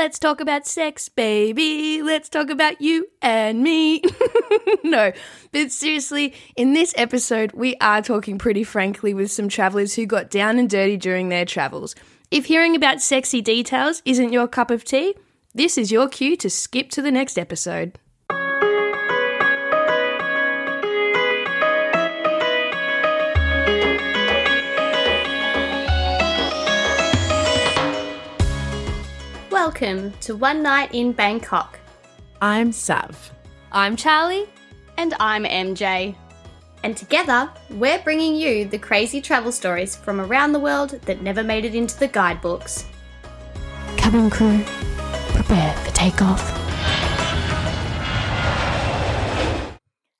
Let's talk about sex, baby. Let's talk about you and me. no, but seriously, in this episode, we are talking pretty frankly with some travelers who got down and dirty during their travels. If hearing about sexy details isn't your cup of tea, this is your cue to skip to the next episode. Welcome to One Night in Bangkok. I'm Sav. I'm Charlie. And I'm MJ. And together, we're bringing you the crazy travel stories from around the world that never made it into the guidebooks. Cabin crew, prepare for takeoff.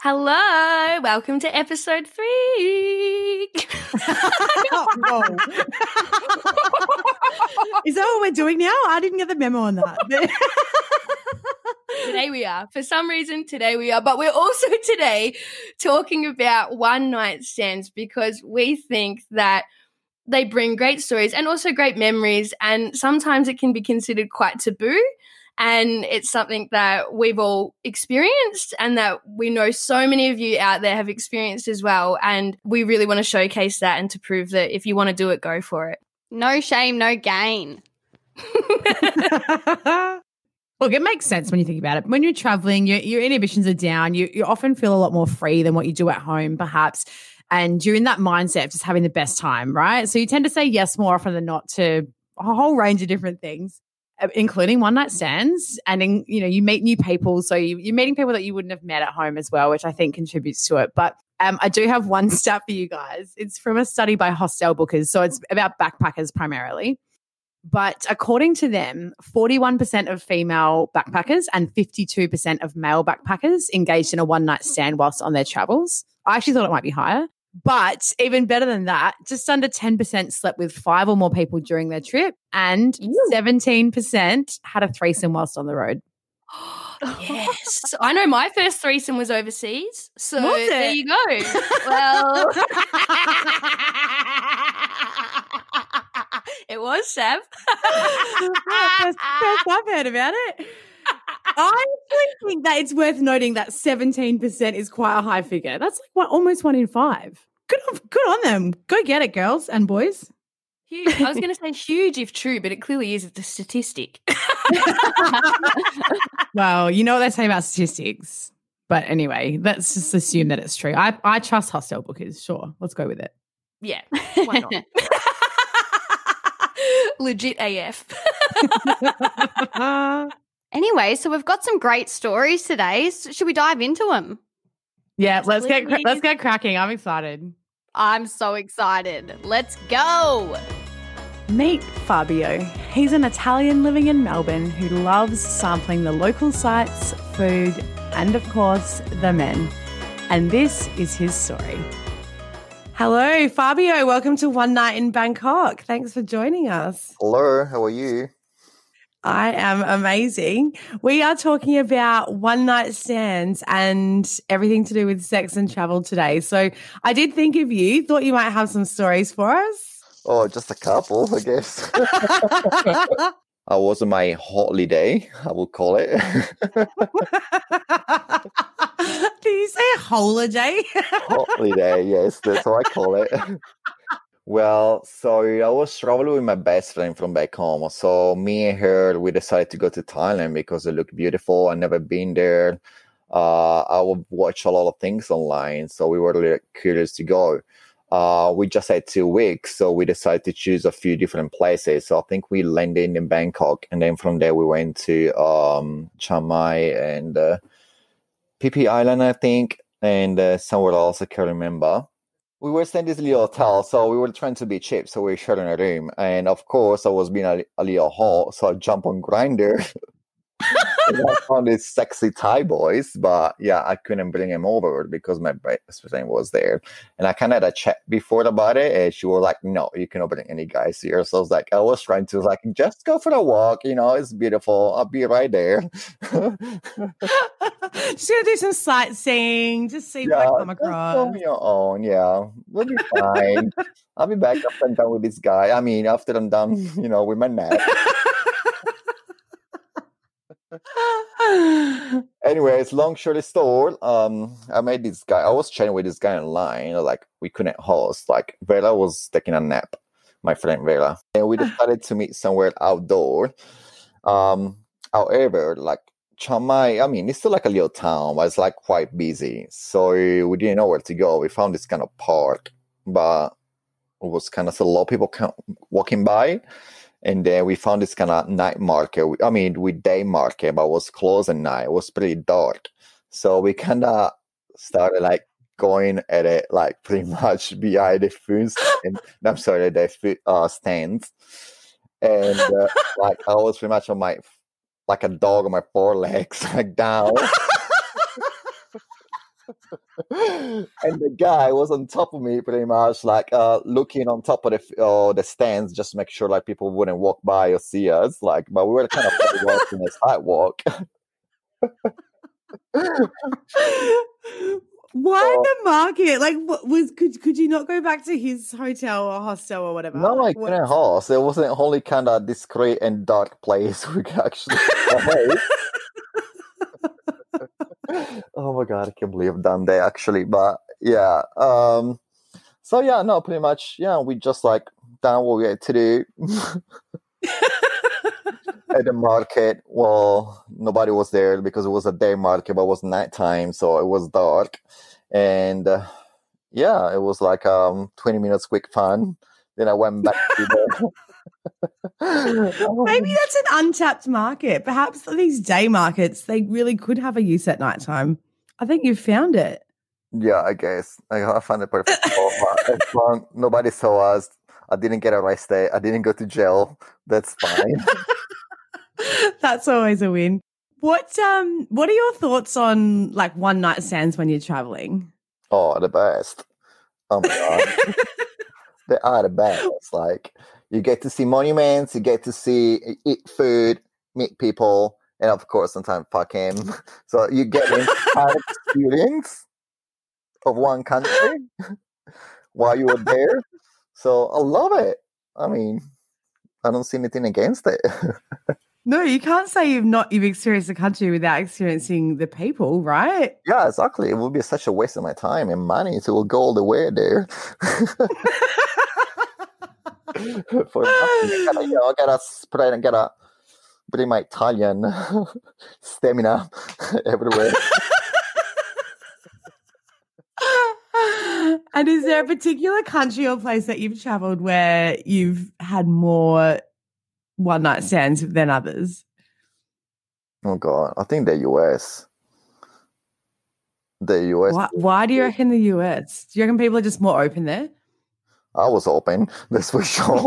Hello, welcome to episode three. Is that what we're doing now? I didn't get the memo on that. today we are. For some reason, today we are. But we're also today talking about one night stands because we think that they bring great stories and also great memories. And sometimes it can be considered quite taboo. And it's something that we've all experienced and that we know so many of you out there have experienced as well. And we really want to showcase that and to prove that if you want to do it, go for it. No shame, no gain. Look, it makes sense when you think about it. When you're traveling, your, your inhibitions are down. You, you often feel a lot more free than what you do at home, perhaps. And you're in that mindset of just having the best time, right? So you tend to say yes more often than not to a whole range of different things, including one night stands. And, in, you know, you meet new people. So you, you're meeting people that you wouldn't have met at home as well, which I think contributes to it. But um, I do have one stat for you guys. It's from a study by Hostel Bookers. So it's about backpackers primarily. But according to them, 41% of female backpackers and 52% of male backpackers engaged in a one night stand whilst on their travels. I actually thought it might be higher. But even better than that, just under 10% slept with five or more people during their trip, and Ew. 17% had a threesome whilst on the road. yes. I know my first threesome was overseas. So was there you go. well, it was, Seb. first, first I've heard about it. I think that it's worth noting that 17% is quite a high figure. That's like one, almost one in five. Good on, good on them. Go get it, girls and boys. Huge. I was going to say huge if true, but it clearly is a statistic. well, you know what they say about statistics. But anyway, let's just assume that it's true. I, I trust hostel bookers. Sure. Let's go with it. Yeah. Why not? Legit AF. anyway, so we've got some great stories today. Should we dive into them? Yeah, let's please. get let's get cracking. I'm excited. I'm so excited. Let's go. Meet Fabio. He's an Italian living in Melbourne who loves sampling the local sights, food, and of course, the men. And this is his story. Hello, Fabio. Welcome to One Night in Bangkok. Thanks for joining us. Hello, how are you? I am amazing. We are talking about one night stands and everything to do with sex and travel today. So I did think of you, thought you might have some stories for us. Oh, just a couple, I guess. Eh? I was on my holiday, I will call it. Did you say holiday? holiday, eh? yes, that's what I call it. Well, so I was traveling with my best friend from back home. So me and her, we decided to go to Thailand because it looked beautiful. i never been there. Uh, I would watch a lot of things online, so we were really curious to go. Uh, we just had two weeks, so we decided to choose a few different places. So I think we landed in Bangkok, and then from there we went to um, Chiang Mai and uh, Phi Island, I think, and uh, somewhere else I can't remember. We were staying in this little hotel, so we were trying to be cheap, so we shared sharing a room. And of course, I was being a, a little hot, so I jumped on Grindr I found these sexy Thai boys, but yeah, I couldn't bring him over because my best friend was there. And I kind of had a chat before about it, and she was like, "No, you cannot bring any guys here." So I was like, I was trying to like just go for a walk. You know, it's beautiful. I'll be right there. just gonna do some sightseeing, just see yeah, what I come across. On your own, yeah, we'll be fine. I'll be back after I'm done with this guy. I mean, after I'm done, you know, with my nap. Anyways, long story short, um, I met this guy. I was chatting with this guy online. Like we couldn't host. Like Vera was taking a nap, my friend Vera, and we decided to meet somewhere outdoor. Um, however, like Chiang Mai, I mean, it's still like a little town, but it's like quite busy. So we didn't know where to go. We found this kind of park, but it was kind of a lot of people walking by. And then we found this kind of night market. I mean, we day market, but it was closed at night. It was pretty dark. So we kind of started like going at it like pretty much behind the food and I'm sorry, the food uh, stands. And uh, like I was pretty much on my like a dog on my four legs, like down. and the guy was on top of me pretty much like uh looking on top of the uh, the stands just to make sure like people wouldn't walk by or see us like but we were kind of walking the sidewalk Why the market? Like, what was could could you not go back to his hotel or hostel or whatever? no I couldn't host it wasn't only kind of discreet and dark place we could actually. Oh my god, I can't believe I've done that actually. But yeah. Um so yeah, no, pretty much, yeah, we just like done what we had to do. At the market, well, nobody was there because it was a day market, but it was nighttime, so it was dark. And uh, yeah, it was like um 20 minutes quick fun. Then I went back to the Maybe that's an untapped market. Perhaps these day markets they really could have a use at nighttime. I think you've found it. Yeah, I guess. I, I found it perfect. spot, but as long nobody saw us. I didn't get arrested. I didn't go to jail. That's fine. That's always a win. What um what are your thoughts on like one night stands when you're traveling? oh, the best. Oh my god. they are the best. Like you get to see monuments, you get to see eat food, meet people, and of course sometimes fuck him. So you get an entire experience of one country while you were there. So I love it. I mean, I don't see anything against it. No, you can't say you've not you've experienced the country without experiencing the people, right? yeah, exactly. It would be such a waste of my time and money to go all the way there. For nothing. I gotta, you know, I gotta spread and gotta bring my Italian stamina everywhere. and is there a particular country or place that you've traveled where you've had more one night stands than others? Oh god, I think the US. The US. Why, why do you reckon the US? Do you reckon people are just more open there? I was hoping, that's for sure.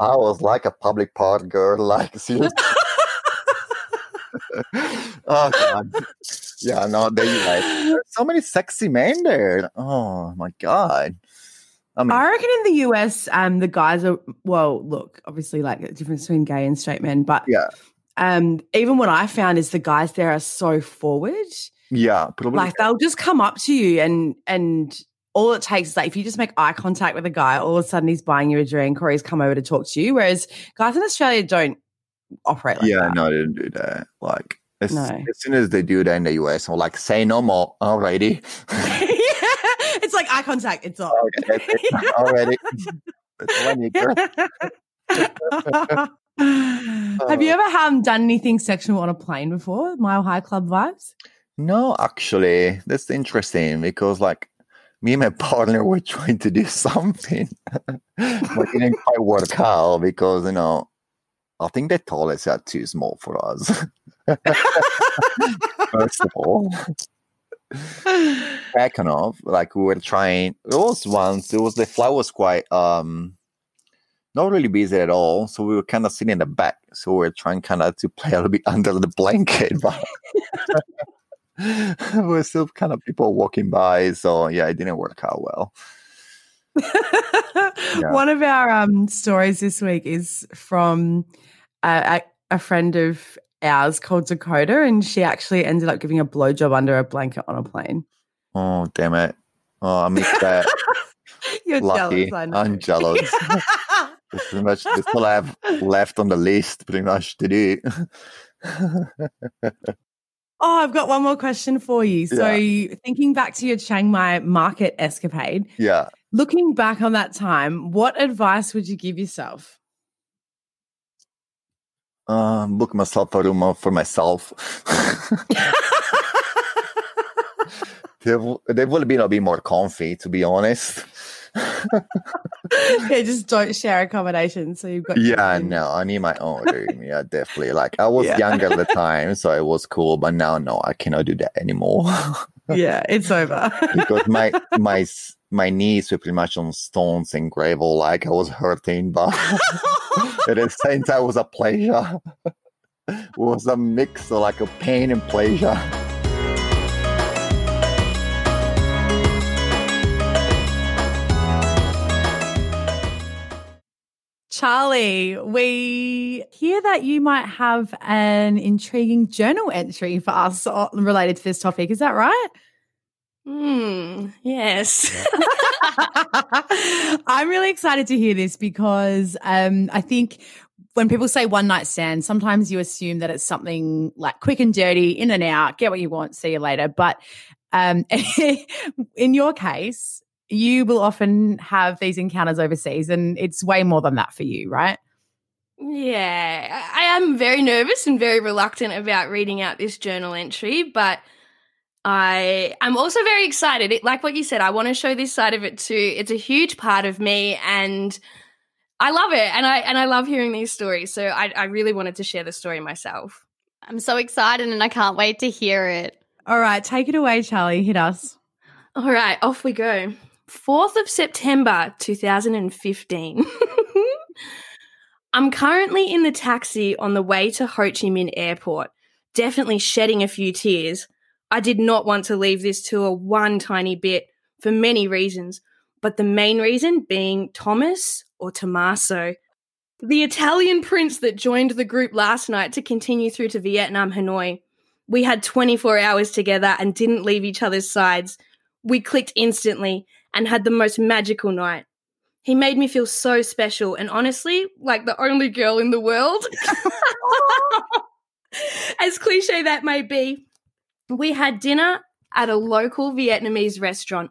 I was like a public part girl, like seriously. oh god. Yeah, no, there you go. So many sexy men there. Oh my god. I mean, I reckon in the US, um, the guys are well. Look, obviously, like the difference between gay and straight men, but Yeah. um, even what I found is the guys there are so forward. Yeah, probably. Like they'll just come up to you and and all it takes is like if you just make eye contact with a guy, all of a sudden he's buying you a drink or he's come over to talk to you. Whereas guys in Australia don't operate like yeah, that. no, they didn't do that. Like as, No. as soon as they do that in the US, I'm like, say no more already. yeah, it's like eye contact. It's all. okay, that's already. That's all I need, girl. Have you ever um, done anything sexual on a plane before? Mile High Club vibes? No, actually, that's interesting because like me and my partner were trying to do something, but it didn't quite work out because you know I think the toilets are too small for us. First of all, second off, like we were trying. It was once. It was the flight was quite um not really busy at all, so we were kind of sitting in the back. So we were trying kind of to play a little bit under the blanket, but. we're still kind of people walking by, so yeah, it didn't work out well. One of our um, stories this week is from a, a friend of ours called Dakota, and she actually ended up giving a blowjob under a blanket on a plane. Oh damn it! Oh, I missed that. You're Lucky. jealous. I know. I'm jealous. That's pretty much that's all I have left on the list, pretty much to do. Oh, I've got one more question for you. So, thinking back to your Chiang Mai market escapade, yeah. looking back on that time, what advice would you give yourself? Um, book myself a room for myself. they, they will be a bit more comfy, to be honest. yeah, just don't share accommodation. So you've got Yeah, own- no, I need my own room. Yeah, definitely. Like I was Yeah. younger at the time, so it was cool, but now no, I cannot do that anymore yeah, it's over. because my my my knees were pretty much on stones and gravel. Like I was hurting, but at the same time, it was a pleasure. it was a mix of like a pain and pleasure. Charlie, we hear that you might have an intriguing journal entry for us related to this topic. Is that right? Hmm. Yes. I'm really excited to hear this because um, I think when people say one night stand, sometimes you assume that it's something like quick and dirty, in and out, get what you want, see you later. But um, in your case, you will often have these encounters overseas, and it's way more than that for you, right? Yeah, I I am very nervous and very reluctant about reading out this journal entry, but I am also very excited. It, like what you said, I want to show this side of it too. It's a huge part of me, and I love it, and I and I love hearing these stories. So I, I really wanted to share the story myself. I'm so excited and I can't wait to hear it. All right, take it away, Charlie. Hit us. All right, off we go. 4th of September 2015. I'm currently in the taxi on the way to Ho Chi Minh Airport, definitely shedding a few tears. I did not want to leave this tour one tiny bit for many reasons, but the main reason being Thomas or Tommaso, the Italian prince that joined the group last night to continue through to Vietnam, Hanoi. We had 24 hours together and didn't leave each other's sides. We clicked instantly and had the most magical night. He made me feel so special and honestly, like the only girl in the world. As cliche that may be, we had dinner at a local Vietnamese restaurant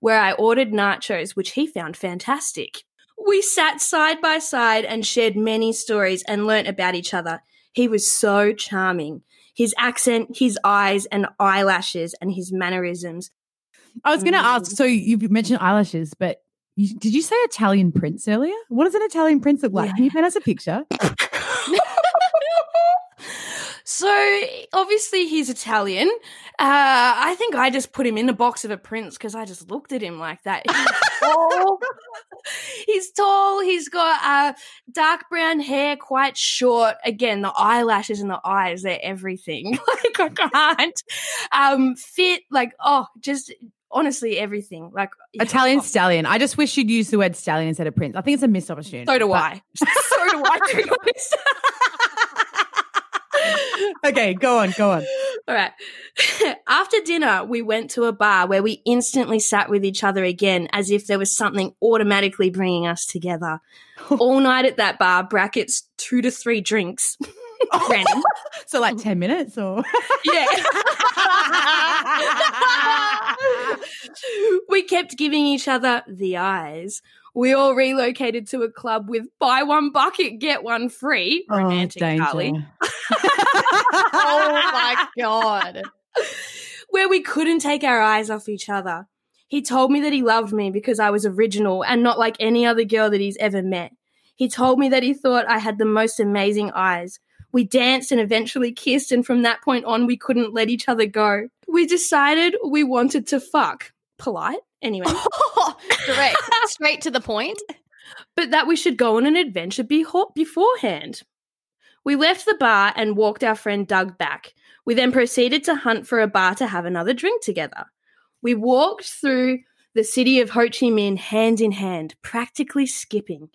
where I ordered nachos, which he found fantastic. We sat side by side and shared many stories and learnt about each other. He was so charming. His accent, his eyes and eyelashes, and his mannerisms. I was going to Mm. ask. So you mentioned eyelashes, but you, did you say Italian prince earlier? What does an Italian prince look like? Can you paint us a picture? so obviously he's Italian. Uh, I think I just put him in a box of a prince because I just looked at him like that. He's tall. he's tall. He's got uh, dark brown hair, quite short. Again, the eyelashes and the eyes—they're everything. like I can't. Um, fit. Like oh, just honestly everything. Like Italian stallion. I just wish you'd use the word stallion instead of prince. I think it's a missed opportunity. So do but- I. so do I. To be honest. okay, go on, go on. All right. After dinner, we went to a bar where we instantly sat with each other again as if there was something automatically bringing us together. All night at that bar, brackets two to three drinks. Oh. Random. So like 10 minutes or Yeah. we kept giving each other the eyes. We all relocated to a club with buy one bucket, get one free. Oh, Romantic, Carly. Oh my god. where we couldn't take our eyes off each other. He told me that he loved me because I was original and not like any other girl that he's ever met. He told me that he thought I had the most amazing eyes. We danced and eventually kissed, and from that point on, we couldn't let each other go. We decided we wanted to fuck. Polite, anyway. Direct. Straight to the point. but that we should go on an adventure beho- beforehand. We left the bar and walked our friend Doug back. We then proceeded to hunt for a bar to have another drink together. We walked through the city of Ho Chi Minh hand in hand, practically skipping.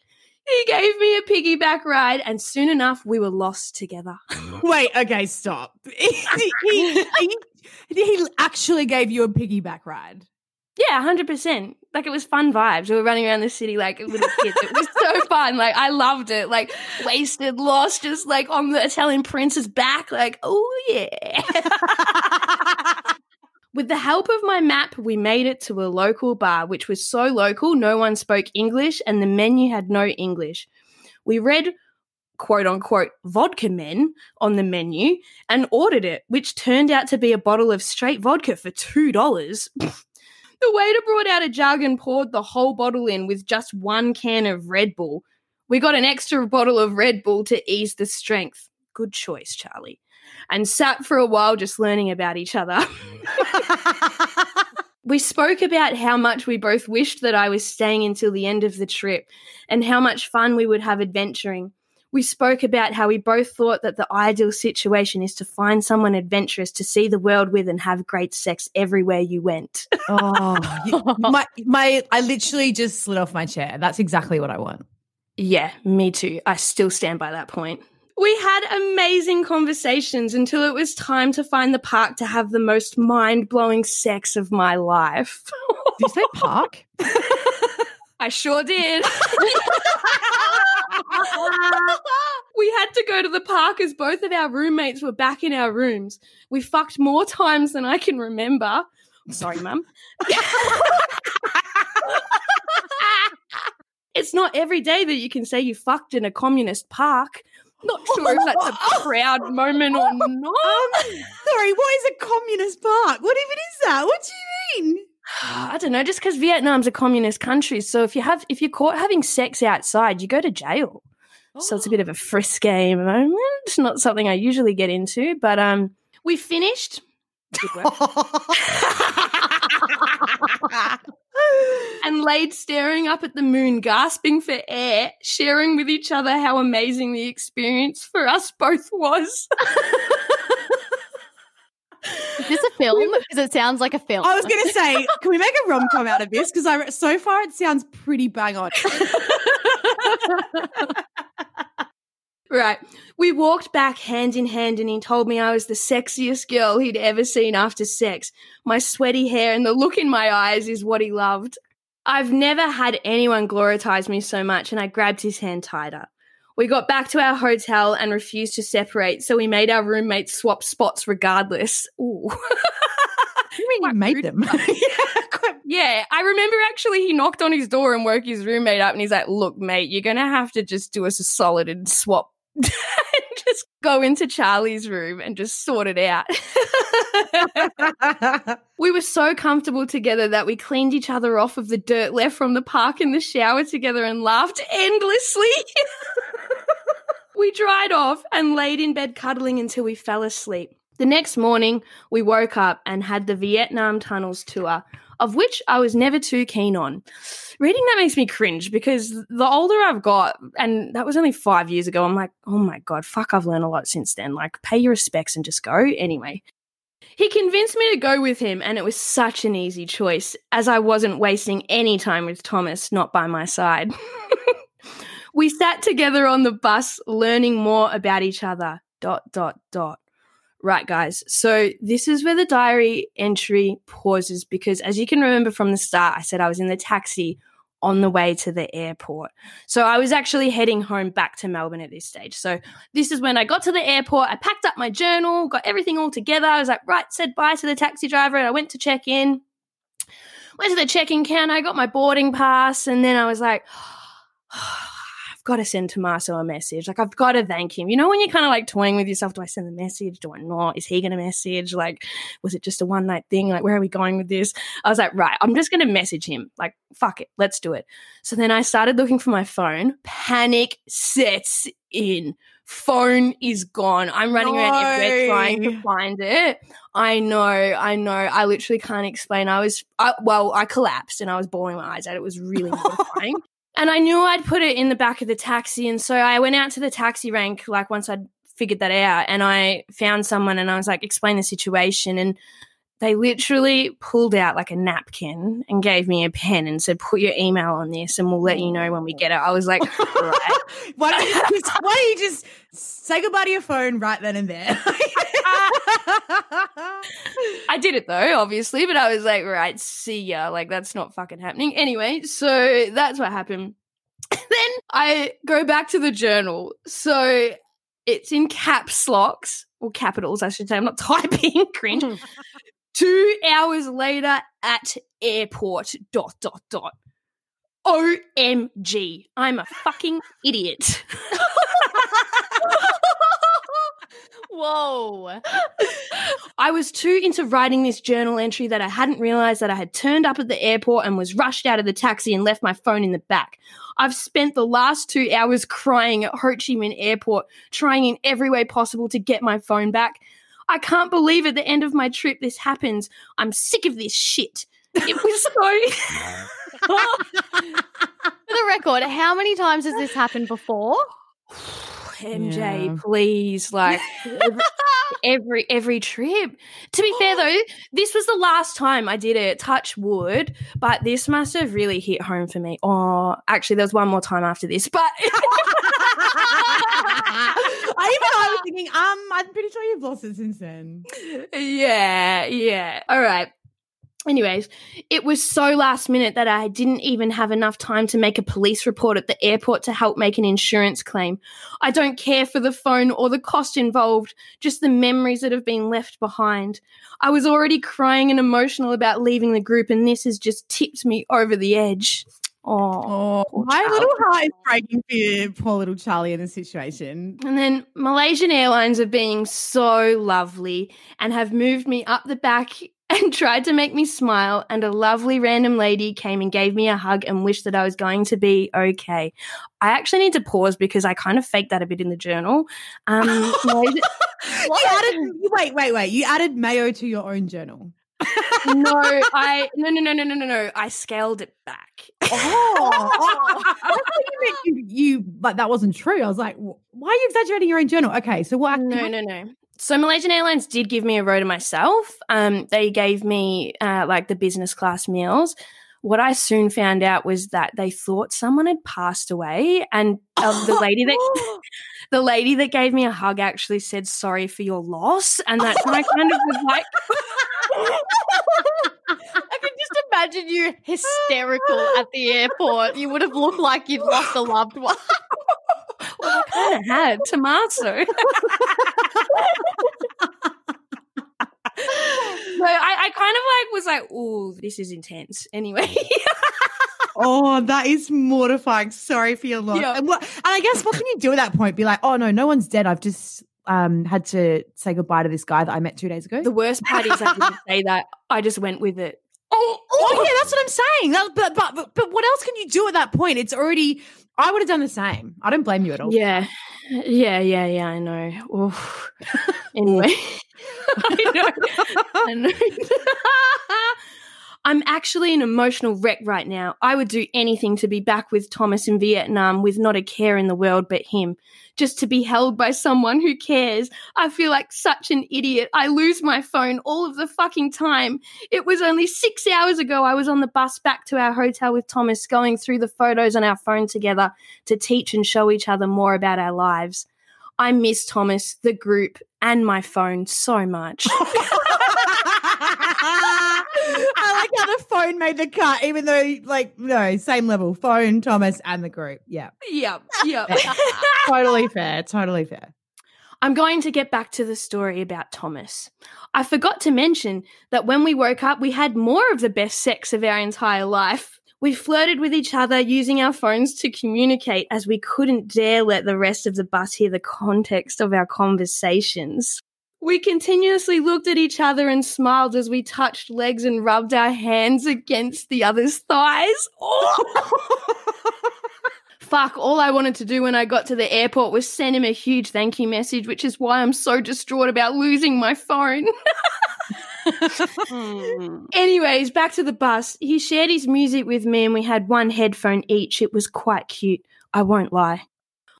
He gave me a piggyback ride, and soon enough, we were lost together. Wait, okay, stop. he, he, he, he actually gave you a piggyback ride. Yeah, 100%. like it was fun vibes. We were running around the city like little kids. It was so fun. Like I loved it. Like wasted, lost, just like on the Italian prince's back. Like oh yeah. With the help of my map, we made it to a local bar, which was so local, no one spoke English, and the menu had no English. We read quote unquote vodka men on the menu and ordered it, which turned out to be a bottle of straight vodka for $2. the waiter brought out a jug and poured the whole bottle in with just one can of Red Bull. We got an extra bottle of Red Bull to ease the strength. Good choice, Charlie. And sat for a while just learning about each other. we spoke about how much we both wished that I was staying until the end of the trip and how much fun we would have adventuring. We spoke about how we both thought that the ideal situation is to find someone adventurous to see the world with and have great sex everywhere you went. oh, my, my, I literally just slid off my chair. That's exactly what I want. yeah, me too. I still stand by that point. We had amazing conversations until it was time to find the park to have the most mind blowing sex of my life. Did you say park? I sure did. we had to go to the park as both of our roommates were back in our rooms. We fucked more times than I can remember. Sorry, mum. it's not every day that you can say you fucked in a communist park. Not sure if that's a proud moment or not. Um, sorry, what is a communist park? What even is that? What do you mean? I don't know, just because Vietnam's a communist country. So if you have if you're caught having sex outside, you go to jail. So it's a bit of a frisky moment. It's not something I usually get into, but um, we finished. Good work. and laid staring up at the moon, gasping for air, sharing with each other how amazing the experience for us both was. Is this a film? Because it sounds like a film. I was going to say, can we make a rom com out of this? Because I so far it sounds pretty bang on. Right. We walked back hand in hand and he told me I was the sexiest girl he'd ever seen after sex. My sweaty hair and the look in my eyes is what he loved. I've never had anyone glorifize me so much and I grabbed his hand tighter. We got back to our hotel and refused to separate, so we made our roommates swap spots regardless. Ooh. you mean you made them? yeah, quite Yeah, I remember actually he knocked on his door and woke his roommate up and he's like, Look, mate, you're gonna have to just do us a solid and swap just go into Charlie's room and just sort it out. we were so comfortable together that we cleaned each other off of the dirt left from the park in the shower together and laughed endlessly. we dried off and laid in bed cuddling until we fell asleep. The next morning, we woke up and had the Vietnam Tunnels tour, of which I was never too keen on. Reading that makes me cringe because the older I've got, and that was only five years ago, I'm like, oh my God, fuck, I've learned a lot since then. Like, pay your respects and just go. Anyway, he convinced me to go with him, and it was such an easy choice, as I wasn't wasting any time with Thomas, not by my side. we sat together on the bus, learning more about each other. Dot, dot, dot. Right, guys. So this is where the diary entry pauses because, as you can remember from the start, I said I was in the taxi on the way to the airport. So I was actually heading home back to Melbourne at this stage. So this is when I got to the airport. I packed up my journal, got everything all together. I was like, right, said bye to the taxi driver. And I went to check in. Went to the check-in counter. I got my boarding pass, and then I was like. Oh, Got to send Tommaso a message. Like, I've got to thank him. You know, when you're kind of like toying with yourself, do I send the message? Do I not? Is he going to message? Like, was it just a one night thing? Like, where are we going with this? I was like, right, I'm just going to message him. Like, fuck it, let's do it. So then I started looking for my phone. Panic sets in. Phone is gone. I'm running around everywhere trying to find it. I know, I know. I literally can't explain. I was, I, well, I collapsed and I was bawling my eyes out. It was really mortifying. And I knew I'd put it in the back of the taxi. And so I went out to the taxi rank, like once I'd figured that out, and I found someone and I was like, explain the situation. And they literally pulled out like a napkin and gave me a pen and said, "Put your email on this, and we'll let you know when we get it." I was like, "Right." why, don't you just, why don't you just say goodbye to your phone right then and there? I did it though, obviously, but I was like, "Right, see ya." Like that's not fucking happening. Anyway, so that's what happened. then I go back to the journal. So it's in caps locks or capitals, I should say. I'm not typing. Cringe. Two hours later at airport. Dot dot dot. OMG. I'm a fucking idiot. Whoa. I was too into writing this journal entry that I hadn't realized that I had turned up at the airport and was rushed out of the taxi and left my phone in the back. I've spent the last two hours crying at Ho Chi Minh Airport, trying in every way possible to get my phone back. I can't believe at the end of my trip this happens. I'm sick of this shit. It was so. For the record, how many times has this happened before? MJ, Yeah. please, like every, every every trip. To be fair though, this was the last time I did it. Touch wood, but this must have really hit home for me. Oh, actually, there was one more time after this, but I was thinking, um, I'm pretty sure you've lost it since then. yeah, yeah. All right. Anyways, it was so last minute that I didn't even have enough time to make a police report at the airport to help make an insurance claim. I don't care for the phone or the cost involved, just the memories that have been left behind. I was already crying and emotional about leaving the group, and this has just tipped me over the edge. Oh. Oh, my little heart is breaking for you, poor little Charlie in this situation. And then Malaysian Airlines are being so lovely and have moved me up the back and tried to make me smile. And a lovely random lady came and gave me a hug and wished that I was going to be okay. I actually need to pause because I kind of faked that a bit in the journal. Um, Malaysia- You added, wait, wait, wait. You added mayo to your own journal. No, I no no no no no no no. I scaled it back. Oh, I thought you meant you, you, but that wasn't true. I was like, why are you exaggerating your own journal? Okay, so what? No, no, no. So Malaysian Airlines did give me a row to myself. Um, they gave me uh, like the business class meals. What I soon found out was that they thought someone had passed away, and uh, the lady that the lady that gave me a hug actually said sorry for your loss, and that's when I kind of was like, I can just imagine you hysterical at the airport. You would have looked like you'd lost a loved one. well, I kind of had Tommaso. So I, I kind of like was like, oh, this is intense. Anyway, Oh, that is mortifying. Sorry for your loss. Yeah. And, what, and I guess what can you do at that point? Be like, oh no, no one's dead. I've just um, had to say goodbye to this guy that I met two days ago. the worst part is I didn't say that. I just went with it. Oh, oh yeah, that's what I'm saying. That, but, but but but what else can you do at that point? It's already. I would have done the same. I don't blame you at all. Yeah, yeah, yeah, yeah. I know. Oof. anyway, I know. I know. I'm actually an emotional wreck right now. I would do anything to be back with Thomas in Vietnam with not a care in the world but him. Just to be held by someone who cares. I feel like such an idiot. I lose my phone all of the fucking time. It was only six hours ago I was on the bus back to our hotel with Thomas, going through the photos on our phone together to teach and show each other more about our lives. I miss Thomas, the group, and my phone so much. I like how the phone made the cut, even though, like, no, same level. Phone, Thomas, and the group. Yeah. yep, yep. totally fair. Totally fair. I'm going to get back to the story about Thomas. I forgot to mention that when we woke up, we had more of the best sex of our entire life. We flirted with each other using our phones to communicate as we couldn't dare let the rest of the bus hear the context of our conversations. We continuously looked at each other and smiled as we touched legs and rubbed our hands against the other's thighs. Oh! Fuck, all I wanted to do when I got to the airport was send him a huge thank you message, which is why I'm so distraught about losing my phone. Hmm. Anyways, back to the bus. He shared his music with me and we had one headphone each. It was quite cute. I won't lie.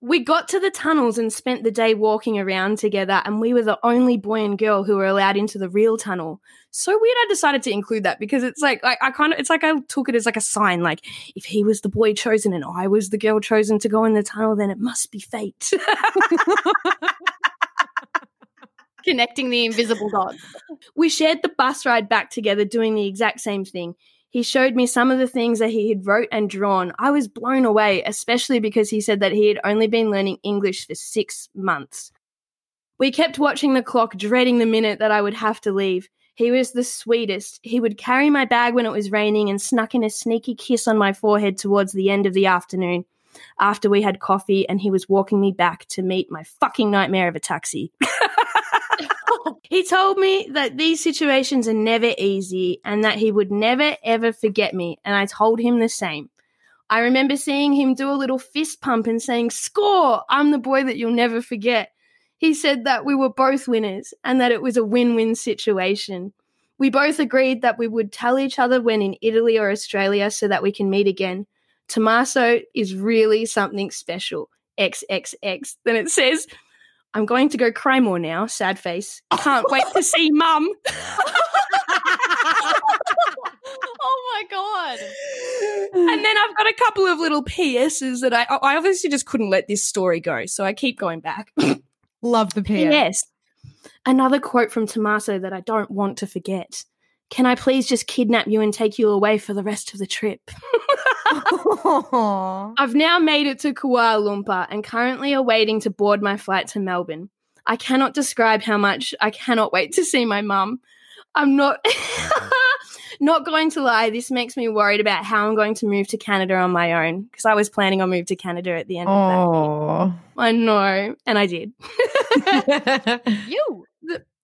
We got to the tunnels and spent the day walking around together, and we were the only boy and girl who were allowed into the real tunnel. So weird. I decided to include that because it's like, like I kind of, it's like I took it as like a sign. Like if he was the boy chosen and I was the girl chosen to go in the tunnel, then it must be fate. Connecting the invisible dots. we shared the bus ride back together, doing the exact same thing. He showed me some of the things that he had wrote and drawn. I was blown away, especially because he said that he had only been learning English for six months. We kept watching the clock, dreading the minute that I would have to leave. He was the sweetest. He would carry my bag when it was raining and snuck in a sneaky kiss on my forehead towards the end of the afternoon. After we had coffee, and he was walking me back to meet my fucking nightmare of a taxi. he told me that these situations are never easy and that he would never ever forget me, and I told him the same. I remember seeing him do a little fist pump and saying, Score! I'm the boy that you'll never forget. He said that we were both winners and that it was a win win situation. We both agreed that we would tell each other when in Italy or Australia so that we can meet again. Tommaso is really something special. XXX. Then it says, I'm going to go cry more now, sad face. Can't wait to see mum. oh my god. And then I've got a couple of little PSs that I I obviously just couldn't let this story go, so I keep going back. Love the PS. Yes. Another quote from Tommaso that I don't want to forget. Can I please just kidnap you and take you away for the rest of the trip? Aw. I've now made it to Kuala Lumpur and currently awaiting to board my flight to Melbourne. I cannot describe how much I cannot wait to see my mum. I'm not not going to lie, this makes me worried about how I'm going to move to Canada on my own because I was planning on moving to Canada at the end of Oh. that. I know, and I did. You.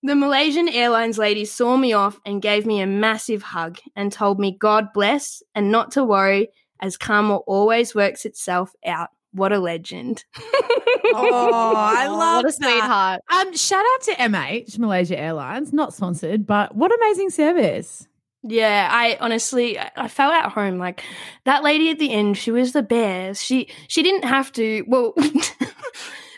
The Malaysian Airlines lady saw me off and gave me a massive hug and told me God bless and not to worry as karma always works itself out. What a legend. oh, I love What a that. sweetheart. Um, shout out to MH, Malaysia Airlines, not sponsored, but what amazing service. Yeah, I honestly I I felt at home. Like that lady at the end, she was the best. She she didn't have to. Well,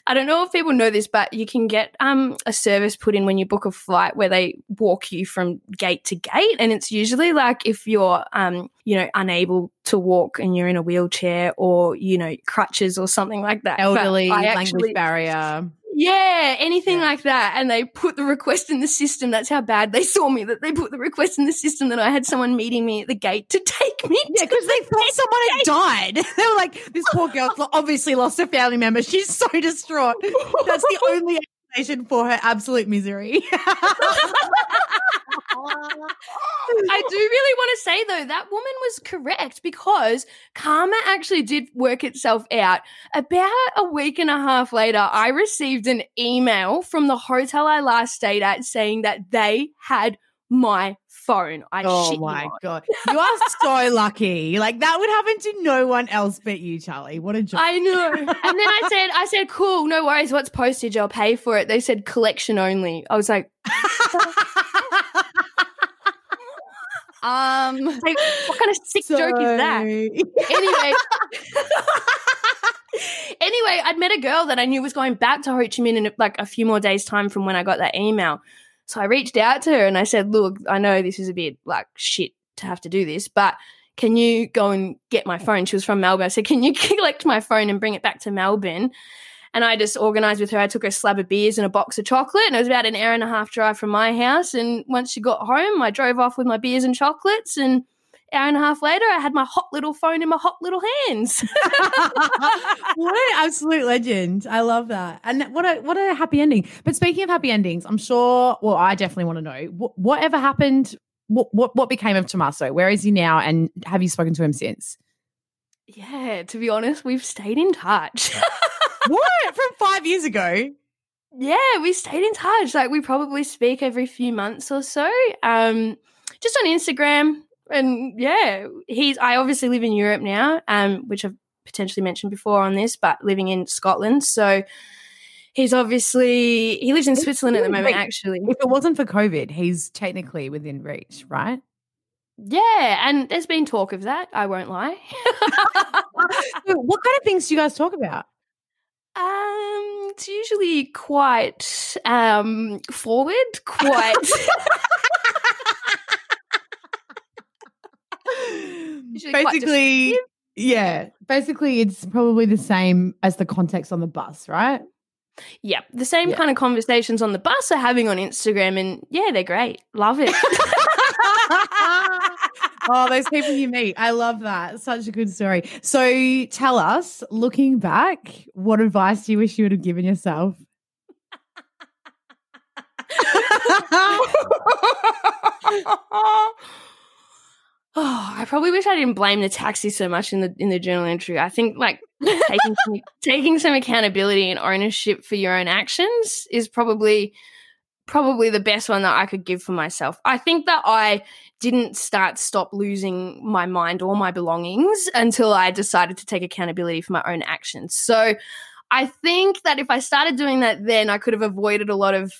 I don't know if people know this, but you can get um a service put in when you book a flight where they walk you from gate to gate, and it's usually like if you're um you know unable to walk and you're in a wheelchair or you know crutches or something like that. Elderly, language barrier. Yeah, anything Yeah. like that. And they put the request in the system. That's how bad they saw me, that they put the request in the system that I had someone meeting me at the gate to take me. Yeah, because they thought someone had died. They were like, this poor girl obviously lost a family member. She's so distraught. That's the only for her absolute misery. I do really want to say, though, that woman was correct because karma actually did work itself out. About a week and a half later, I received an email from the hotel I last stayed at saying that they had my phone. I oh my not. god, you are so lucky. Like that would happen to no one else but you, Charlie. What a joke! I know. And then I said, I said, cool, no worries. What's postage? I'll pay for it. They said collection only. I was like, Um like what kind of sick joke is that? Anyway. anyway, I'd met a girl that I knew was going back to Ho Chi Minh in like a few more days' time from when I got that email. So I reached out to her and I said, Look, I know this is a bit like shit to have to do this, but can you go and get my phone? She was from Melbourne. I said, Can you collect my phone and bring it back to Melbourne? And I just organized with her. I took her a slab of beers and a box of chocolate, and it was about an hour and a half drive from my house. And once she got home, I drove off with my beers and chocolates. And hour and a half later, I had my hot little phone in my hot little hands. what an absolute legend. I love that. And what a what a happy ending. But speaking of happy endings, I'm sure well, I definitely want to know what, whatever happened what, what what became of Tommaso? Where is he now and have you spoken to him since? yeah, to be honest, we've stayed in touch. what? From 5 years ago? yeah, we stayed in touch. Like we probably speak every few months or so. Um, just on Instagram. And yeah, he's I obviously live in Europe now, um, which I've potentially mentioned before on this, but living in Scotland. So he's obviously he lives in Switzerland at the moment, actually. If it wasn't for COVID, he's technically within reach, right? Yeah, and there's been talk of that, I won't lie. what kind of things do you guys talk about? Um, it's usually quite um forward, quite. Usually quite basically, yeah. Basically, it's probably the same as the context on the bus, right? yeah, the same Yeah. kind of conversations on the bus are having on Instagram, and yeah, they're great. Love it. oh, those people you meet. I love that. Such a good story. So tell us, looking back, what advice do you wish you would have given yourself? Oh, I probably wish I didn't blame the taxi so much in the in the journal entry. I think like taking some, taking some accountability and ownership for your own actions is probably probably the best one that I could give for myself. I think that I didn't start stop losing my mind or my belongings until I decided to take accountability for my own actions. So I think that if I started doing that then I could have avoided a lot of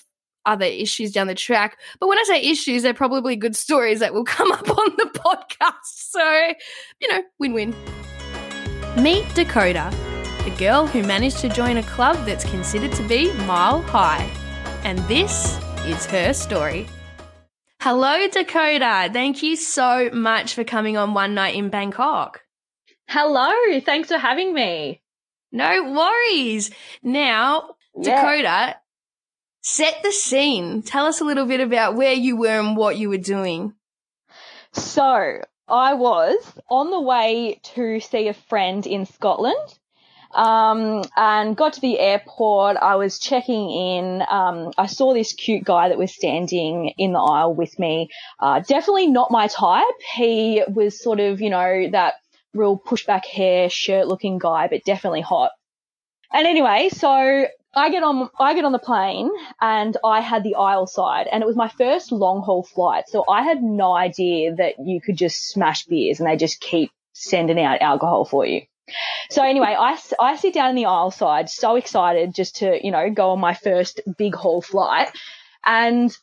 other issues down the track. But when I say issues, they're probably good stories that will come up on the podcast. So, you know, win win. Meet Dakota, a girl who managed to join a club that's considered to be mile high. And this is her story. Hello, Dakota. Thank you so much for coming on One Night in Bangkok. Hello, thanks for having me. No worries. Now, Yeah. Dakota, set the scene. Tell us a little bit about where you were and what you were doing. So, I was on the way to see a friend in Scotland. Um, and got to the airport. I was checking in. Um, I saw this cute guy that was standing in the aisle with me. Uh, definitely not my type. He was sort of, you know, that real pushback hair, shirt looking guy, but definitely hot. And anyway, so I get on, I get on the plane and I had the aisle side and it was my first long haul flight. So I had no idea that you could just smash beers and they just keep sending out alcohol for you. So anyway, I, I sit down in the aisle side, so excited just to, you know, go on my first big haul flight. And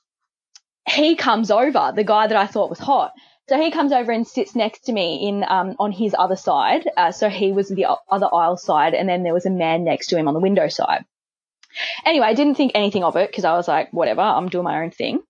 he comes over, the guy that I thought was hot. So he comes over and sits next to me in um, on his other side. Uh, so he was the other aisle side, and then there was a man next to him on the window side. Anyway, I didn't think anything of it because I was like, whatever, I'm doing my own thing.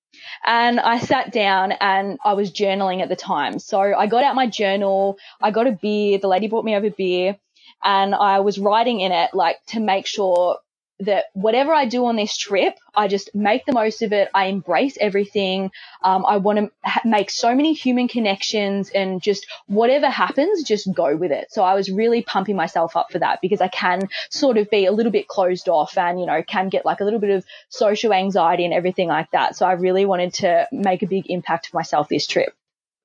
And I sat down and I was journaling at the time. So I got out my journal, I got a beer, the lady brought me over beer, and I was writing in it like to make sure that whatever I do on this trip, I just make the most of it. I embrace everything. Um, I want to ha- make so many human connections and just whatever happens, just go with it. So I was really pumping myself up for that because I can sort of be a little bit closed off and, you know, can get like a little bit of social anxiety and everything like that. So I really wanted to make a big impact for myself this trip.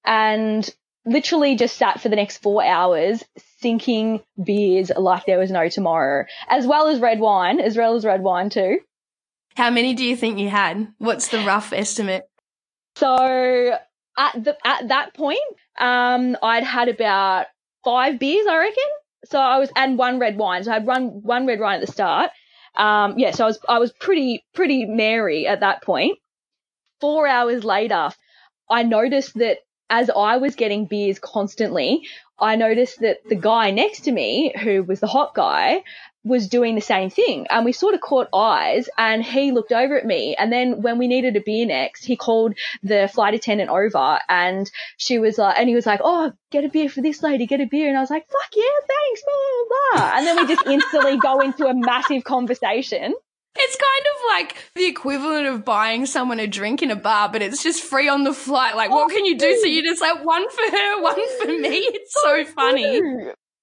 And literally just sat for the next four hours sinking beers like there was no tomorrow, as well as red wine, as well as red wine too. How many do you think you had? What's the rough estimate? So at the at that point, um, I'd had about five beers, I reckon. So I was and one red wine. So I had one one red wine at the start. Um, yeah, so I was I was pretty pretty merry at that point. Four hours later, I noticed that as I was getting beers constantly, I noticed that the guy next to me, who was the hot guy, was doing the same thing. And we sort of caught eyes and he looked over at me. And then when we needed a beer next, he called the flight attendant over and she was like, and he was like, Oh, get a beer for this lady, get a beer. And I was like, fuck yeah, thanks, blah, blah, blah. And then we just instantly go into a massive conversation. It's kind of like the equivalent of buying someone a drink in a bar, but it's just free on the flight. Like, what can you do? So you just like one for her, one for me. It's so funny.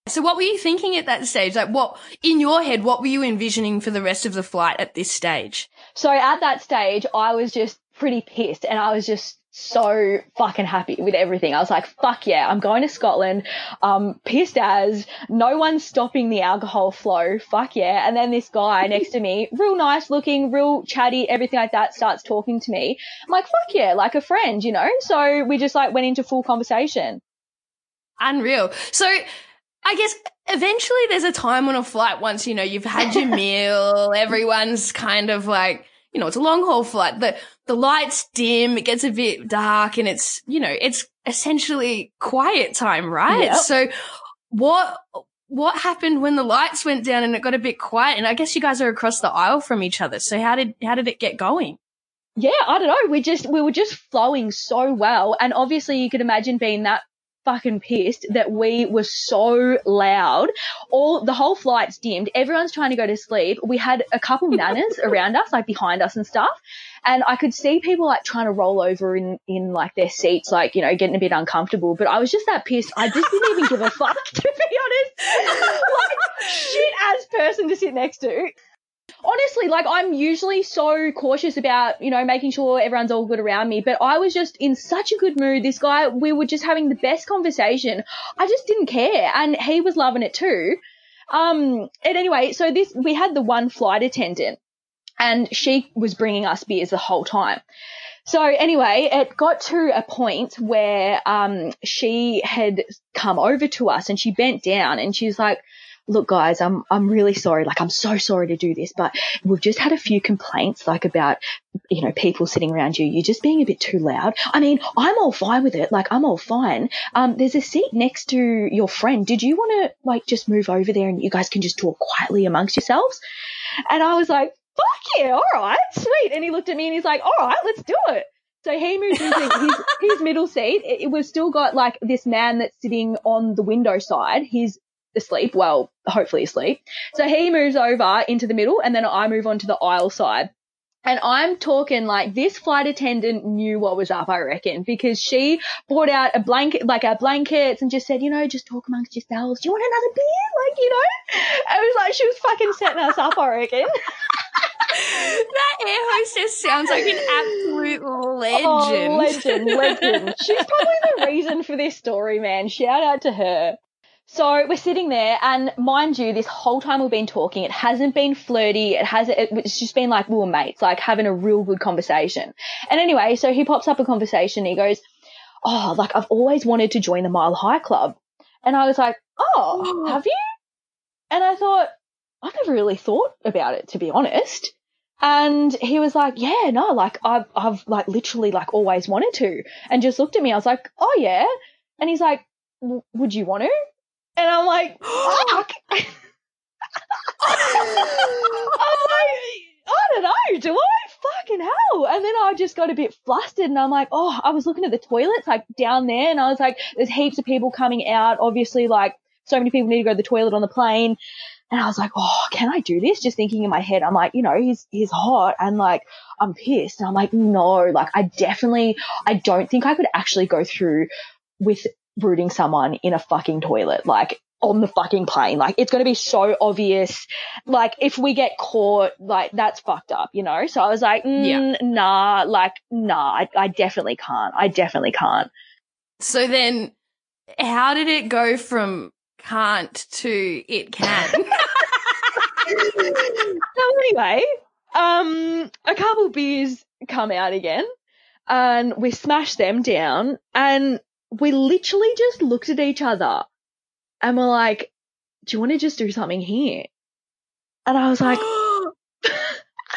So, what were you thinking at that stage? Like, what in your head? What were you envisioning for the rest of the flight at this stage? So at that stage, I was just pretty pissed and I was just so fucking happy with everything. I was like, fuck yeah, I'm going to Scotland. Um, pissed as no one's stopping the alcohol flow. Fuck yeah. And then this guy next to me, real nice looking, real chatty, everything like that starts talking to me. I'm like, fuck yeah, like a friend, you know? So we just like went into full conversation. Unreal. So, I guess eventually there's a time on a flight once you know you've had your meal, everyone's kind of like, you know, it's a long haul flight. The the lights dim, it gets a bit dark, and it's you know it's essentially quiet time, right? Yep. So, what what happened when the lights went down and it got a bit quiet? And I guess you guys are across the aisle from each other. So how did how did it get going? Yeah, I don't know. We just we were just flowing so well, and obviously you could imagine being that fucking pissed that we were so loud. All the whole flight's dimmed. Everyone's trying to go to sleep. We had a couple nanas around us, like behind us and stuff. And I could see people like trying to roll over in, in like their seats, like, you know, getting a bit uncomfortable. But I was just that pissed. I just didn't even give a fuck, to be honest. like, shit ass person to sit next to honestly, like I'm usually so cautious about, you know, making sure everyone's all good around me, but I was just in such a good mood. This guy, we were just having the best conversation. I just didn't care. And he was loving it too. Um, and anyway, so this, we had the one flight attendant and she was bringing us beers the whole time. So anyway, it got to a point where um, she had come over to us and she bent down and she's like, look guys, I'm, I'm really sorry. Like, I'm so sorry to do this, but we've just had a few complaints, like about, you know, people sitting around you. You're just being a bit too loud. I mean, I'm all fine with it. Like, I'm all fine. Um, there's a seat next to your friend. Did you want to, like, just move over there and you guys can just talk quietly amongst yourselves? And I was like, fuck yeah, all right, sweet. And he looked at me and he's like, all right, let's do it. So he moved into his, his middle seat. It, it was still got like this man that's sitting on the window side. He's asleep. Well, hopefully asleep. So he moves over into the middle and then I move on to the aisle side. And I'm talking like this flight attendant knew what was up, I reckon, because she brought out a blanket, like our blankets and just said, you know, just talk amongst yourselves. Do you want another beer? Like, you know, it was like she was fucking setting us up, I reckon. that air hostess sounds like an absolute legend. Oh, legend, legend. She's probably the reason for this story, man. Shout out to her. So we're sitting there, and mind you, this whole time we've been talking, it hasn't been flirty. It hasn't. It's just been like we were mates, like having a real good conversation. And anyway, so he pops up a conversation. he goes, "Oh, like I've always wanted to join the Mile High Club," and I was like, "Oh, oh. have you?" And I thought, I've never really thought about it, to be honest. And he was like, yeah, no, like I've, I've like literally like always wanted to and just looked at me. I was like, oh yeah. And he's like, would you want to? And I'm like, fuck. I'm like, I don't know, do I? Fucking hell. And then I just got a bit flustered and I'm like, oh, I was looking at the toilets like down there and I was like, there's heaps of people coming out. Obviously, like so many people need to go to the toilet on the plane. And I was like, oh, can I do this? Just thinking in my head, I'm like, you know, he's, he's hot and like, I'm pissed. And I'm like, no, like I definitely, I don't think I could actually go through with rooting someone in a fucking toilet, like on the fucking plane. Like it's going to be so obvious. Like if we get caught, like that's fucked up, you know? So I was like, mm, yeah. nah, like, nah, I, I definitely can't. I definitely can't. So then how did it go from can't to it can? so anyway, um, a couple beers come out again and we smash them down and we literally just looked at each other and we're like, do you want to just do something here? And I was like,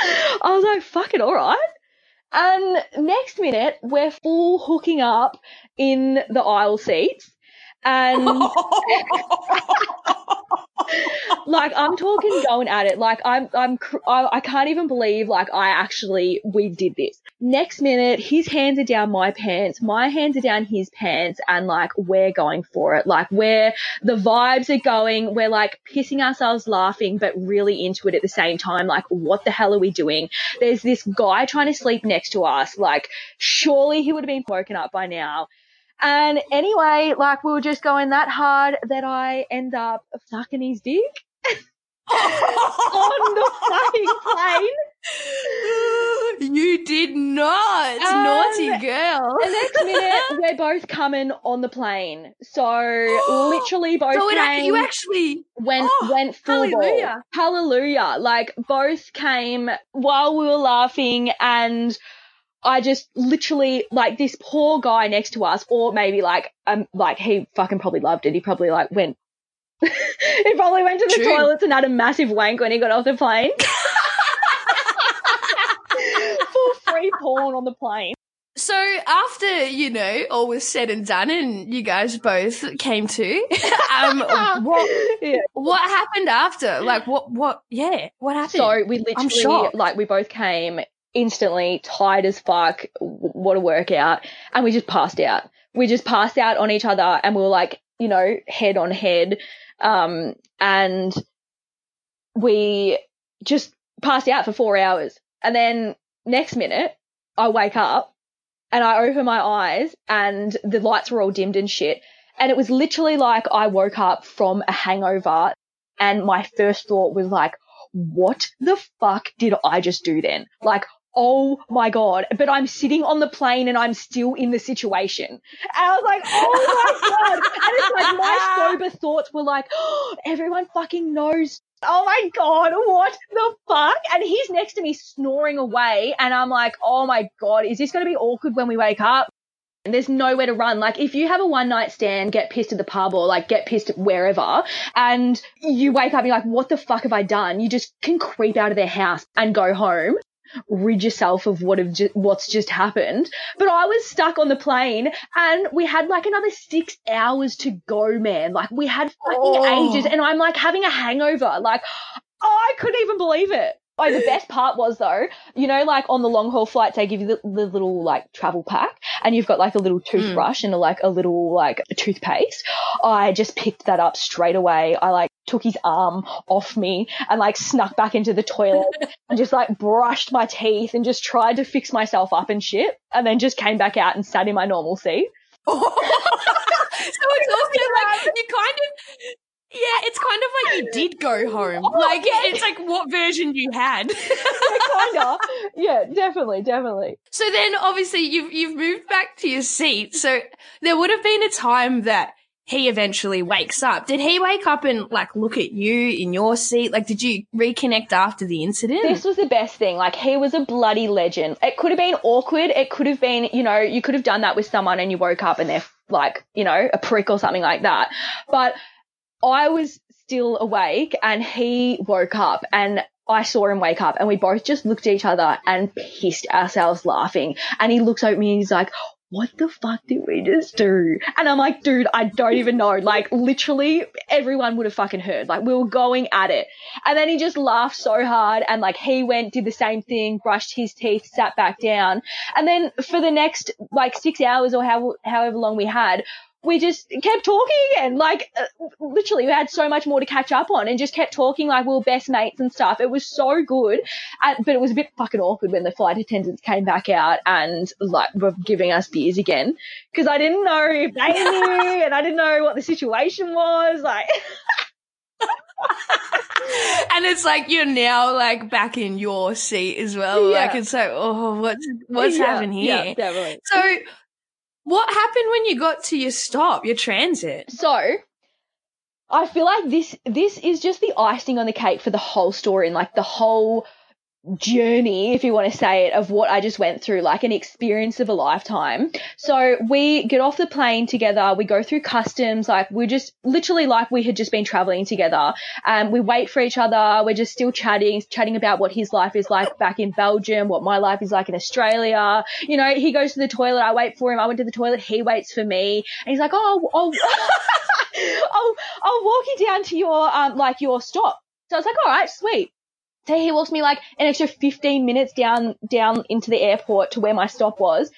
I was like, fuck it, all right. And next minute, we're full hooking up in the aisle seats. And like I'm talking going at it. Like I'm, I'm, I, I can't even believe like I actually, we did this. Next minute, his hands are down my pants, my hands are down his pants and like we're going for it. Like where the vibes are going, we're like pissing ourselves laughing, but really into it at the same time. Like what the hell are we doing? There's this guy trying to sleep next to us. Like surely he would have been woken up by now. And anyway, like we were just going that hard that I end up sucking his dick on the fucking plane. You did not, um, naughty girl. The next minute, we're both coming on the plane. So literally both. So came, you actually went oh, went full hallelujah. ball. Hallelujah! Like both came while we were laughing and I just literally like this poor guy next to us, or maybe like um like he fucking probably loved it. He probably like went. he probably went to the True. toilets and had a massive wank when he got off the plane. For free porn on the plane. So after you know all was said and done, and you guys both came to, um, what Yeah. what happened after? Like what what? Yeah, what happened? So we literally, shocked. like, we both came instantly, tired as fuck. What a workout. And we just passed out. We just passed out on each other and we were like, you know, head on head. Um, and we just passed out for four hours. And then next minute, I wake up and I open my eyes and the lights were all dimmed and shit. And it was literally like I woke up from a hangover and my first thought was like, what the fuck did I just do then? Like, oh my god. But I'm sitting on the plane and I'm still in the situation. And I was like, oh my god. And it's like my sober thoughts were like, oh, everyone fucking knows. Oh my god, what the fuck? And he's next to me snoring away and I'm like, oh my god, is this gonna be awkward when we wake up? And there's nowhere to run. Like if you have a one night stand, get pissed at the pub or like get pissed wherever and you wake up and you're like, what the fuck have I done? You just can creep out of their house and go home. Rid yourself of what have ju- what's just happened. But I was stuck on the plane and we had like another six hours to go, man. Like we had fucking Oh. ages and I'm like having a hangover. Like, oh, I couldn't even believe it. Oh, the best part was though, you know, like on the long haul flights, they give you the, the little like travel pack and you've got like a little toothbrush mm. and a, like a little like toothpaste. I just picked that up straight away. I like took his arm off me and like snuck back into the toilet and just like brushed my teeth and just tried to fix myself up and shit. And then just came back out and sat in my normal seat. so it's also like you kind of yeah, it's kind of like you did go home. Oh, like yeah. it's like what version you had. Kinda. yeah, definitely, definitely. so then obviously you've you've moved back to your seat. So there would have been a time that he eventually wakes up. Did he wake up and like look at you in your seat? Like did you reconnect after the incident? This was the best thing. Like he was a bloody legend. It could have been awkward. It could have been, you know, you could have done that with someone and you woke up and they're like, you know, a prick or something like that. But I was still awake and he woke up and I saw him wake up and we both just looked at each other and pissed ourselves laughing. And he looks at me and he's like, what the fuck did we just do? And I'm like, dude, I don't even know. Like, literally, everyone would have fucking heard. Like, we were going at it. And then he just laughed so hard and like he went, did the same thing, brushed his teeth, sat back down. And then for the next like six hours or how, however long we had, we just kept talking and Like, uh, literally, we had so much more to catch up on and just kept talking like we were best mates and stuff. It was so good. Uh, but it was a bit fucking awkward when the flight attendants came back out and like were giving us beers again. Cause I didn't know if they knew and I didn't know what the situation was. Like, and it's like you're now like back in your seat as well. Like Yeah. it's like, oh, what's what's Yeah, happening here? Yeah, definitely. So, what happened when you got to your stop, your transit? So I feel like this this is just the icing on the cake for the whole story and like the whole journey, if you want to say it, of what I just went through, like an experience of a lifetime. So we get off the plane together, we go through customs, like we're just literally like we had just been traveling together. Um, we wait for each other, we're just still chatting, chatting about what his life is like back in Belgium, what my life is like in Australia. You know, he goes to the toilet, I wait for him, I went to the toilet, he waits for me, and he's like, oh, oh, I'll, I'll walk you down to your, um, like your stop. So I was like, all right, sweet. So he walks me like an extra 15 minutes down, down into the airport to where my stop was.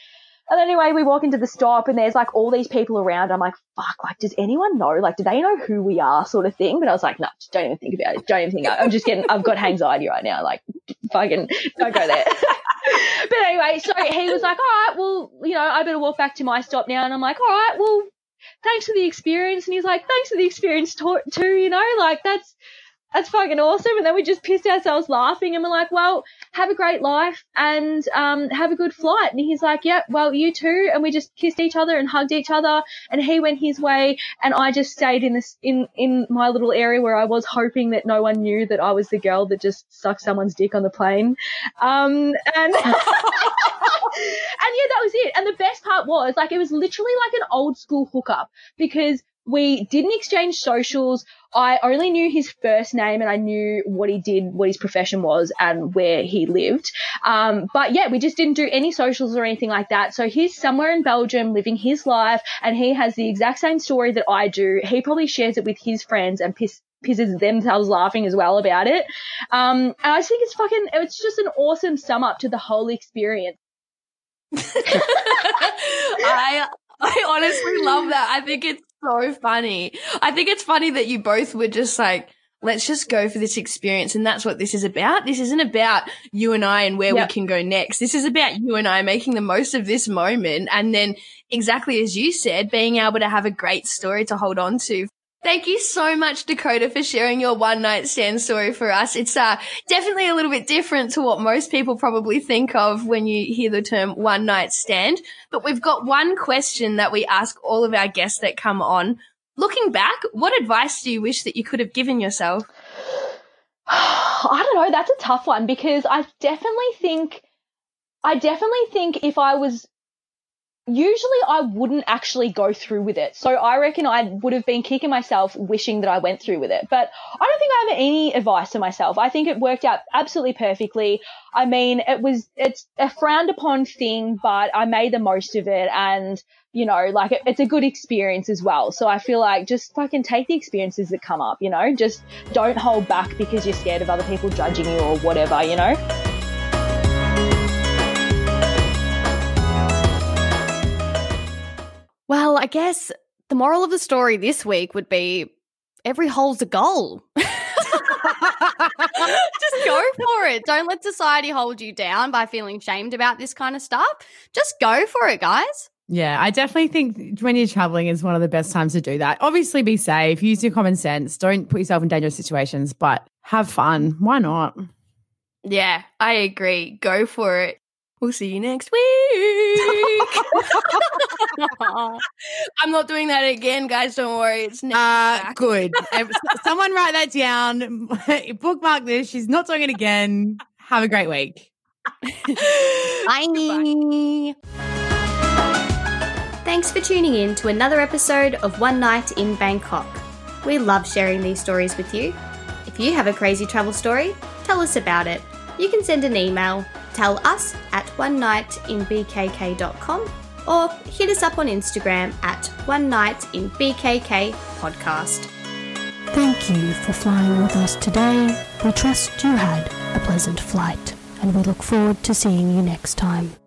And anyway, we walk into the stop and there's like all these people around. I'm like, fuck, like, does anyone know? Like, do they know who we are sort of thing? But I was like, no, don't even think about it. Don't even think about it. I'm just getting, I've got anxiety right now. Like, fucking, don't go there. but anyway, so he was like, all right, well, you know, I better walk back to my stop now. And I'm like, all right, well, thanks for the experience. And he's like, thanks for the experience to- too, you know, like that's, that's fucking awesome. And then we just pissed ourselves laughing and we're like, well, have a great life and, um, have a good flight. And he's like, yep, well, you too. And we just kissed each other and hugged each other and he went his way and I just stayed in this, in, in my little area where I was hoping that no one knew that I was the girl that just sucked someone's dick on the plane. Um, and, and yeah, that was it. And the best part was like, it was literally like an old school hookup because we didn't exchange socials. I only knew his first name and I knew what he did, what his profession was and where he lived. Um, but yeah, we just didn't do any socials or anything like that. So he's somewhere in Belgium living his life and he has the exact same story that I do. He probably shares it with his friends and piss, pisses themselves laughing as well about it. Um, and I just think it's fucking, it's just an awesome sum up to the whole experience. I I honestly love that. I think it's so funny. I think it's funny that you both were just like, let's just go for this experience. And that's what this is about. This isn't about you and I and where Yep. we can go next. This is about you and I making the most of this moment. And then exactly as you said, being able to have a great story to hold on to. Thank you so much, Dakota, for sharing your one night stand story for us. It's uh, definitely a little bit different to what most people probably think of when you hear the term one night stand. But we've got one question that we ask all of our guests that come on. Looking back, what advice do you wish that you could have given yourself? I don't know. That's a tough one because I definitely think, I definitely think if I was, usually I wouldn't actually go through with it. So I reckon I would have been kicking myself wishing that I went through with it. But I don't think I have any advice to myself. I think it worked out absolutely perfectly. I mean, it was, it's a frowned upon thing, but I made the most of it and, you know, like it, it's a good experience as well. So I feel like just fucking take the experiences that come up, you know, just don't hold back because you're scared of other people judging you or whatever, you know? Well, I guess the moral of the story this week would be every hole's a goal. Just go for it. Don't let society hold you down by feeling shamed about this kind of stuff. Just go for it, guys. Yeah, I definitely think when you're traveling is one of the best times to do that. Obviously, be safe, use your common sense, don't put yourself in dangerous situations, but have fun. Why not? Yeah, I agree. Go for it. We'll see you next week. I'm not doing that again, guys. Don't worry. It's next Uh, good. Someone write that down. Bookmark this. She's not doing it again. Have a great week. Bye. Thanks for tuning in to another episode of One Night in Bangkok. We love sharing these stories with you. If you have a crazy travel story, tell us about it. You can send an email, tell us at one nightinbkk.com or hit us up on Instagram at one night in BKK podcast. Thank you for flying with us today. We trust you had a pleasant flight, and we look forward to seeing you next time.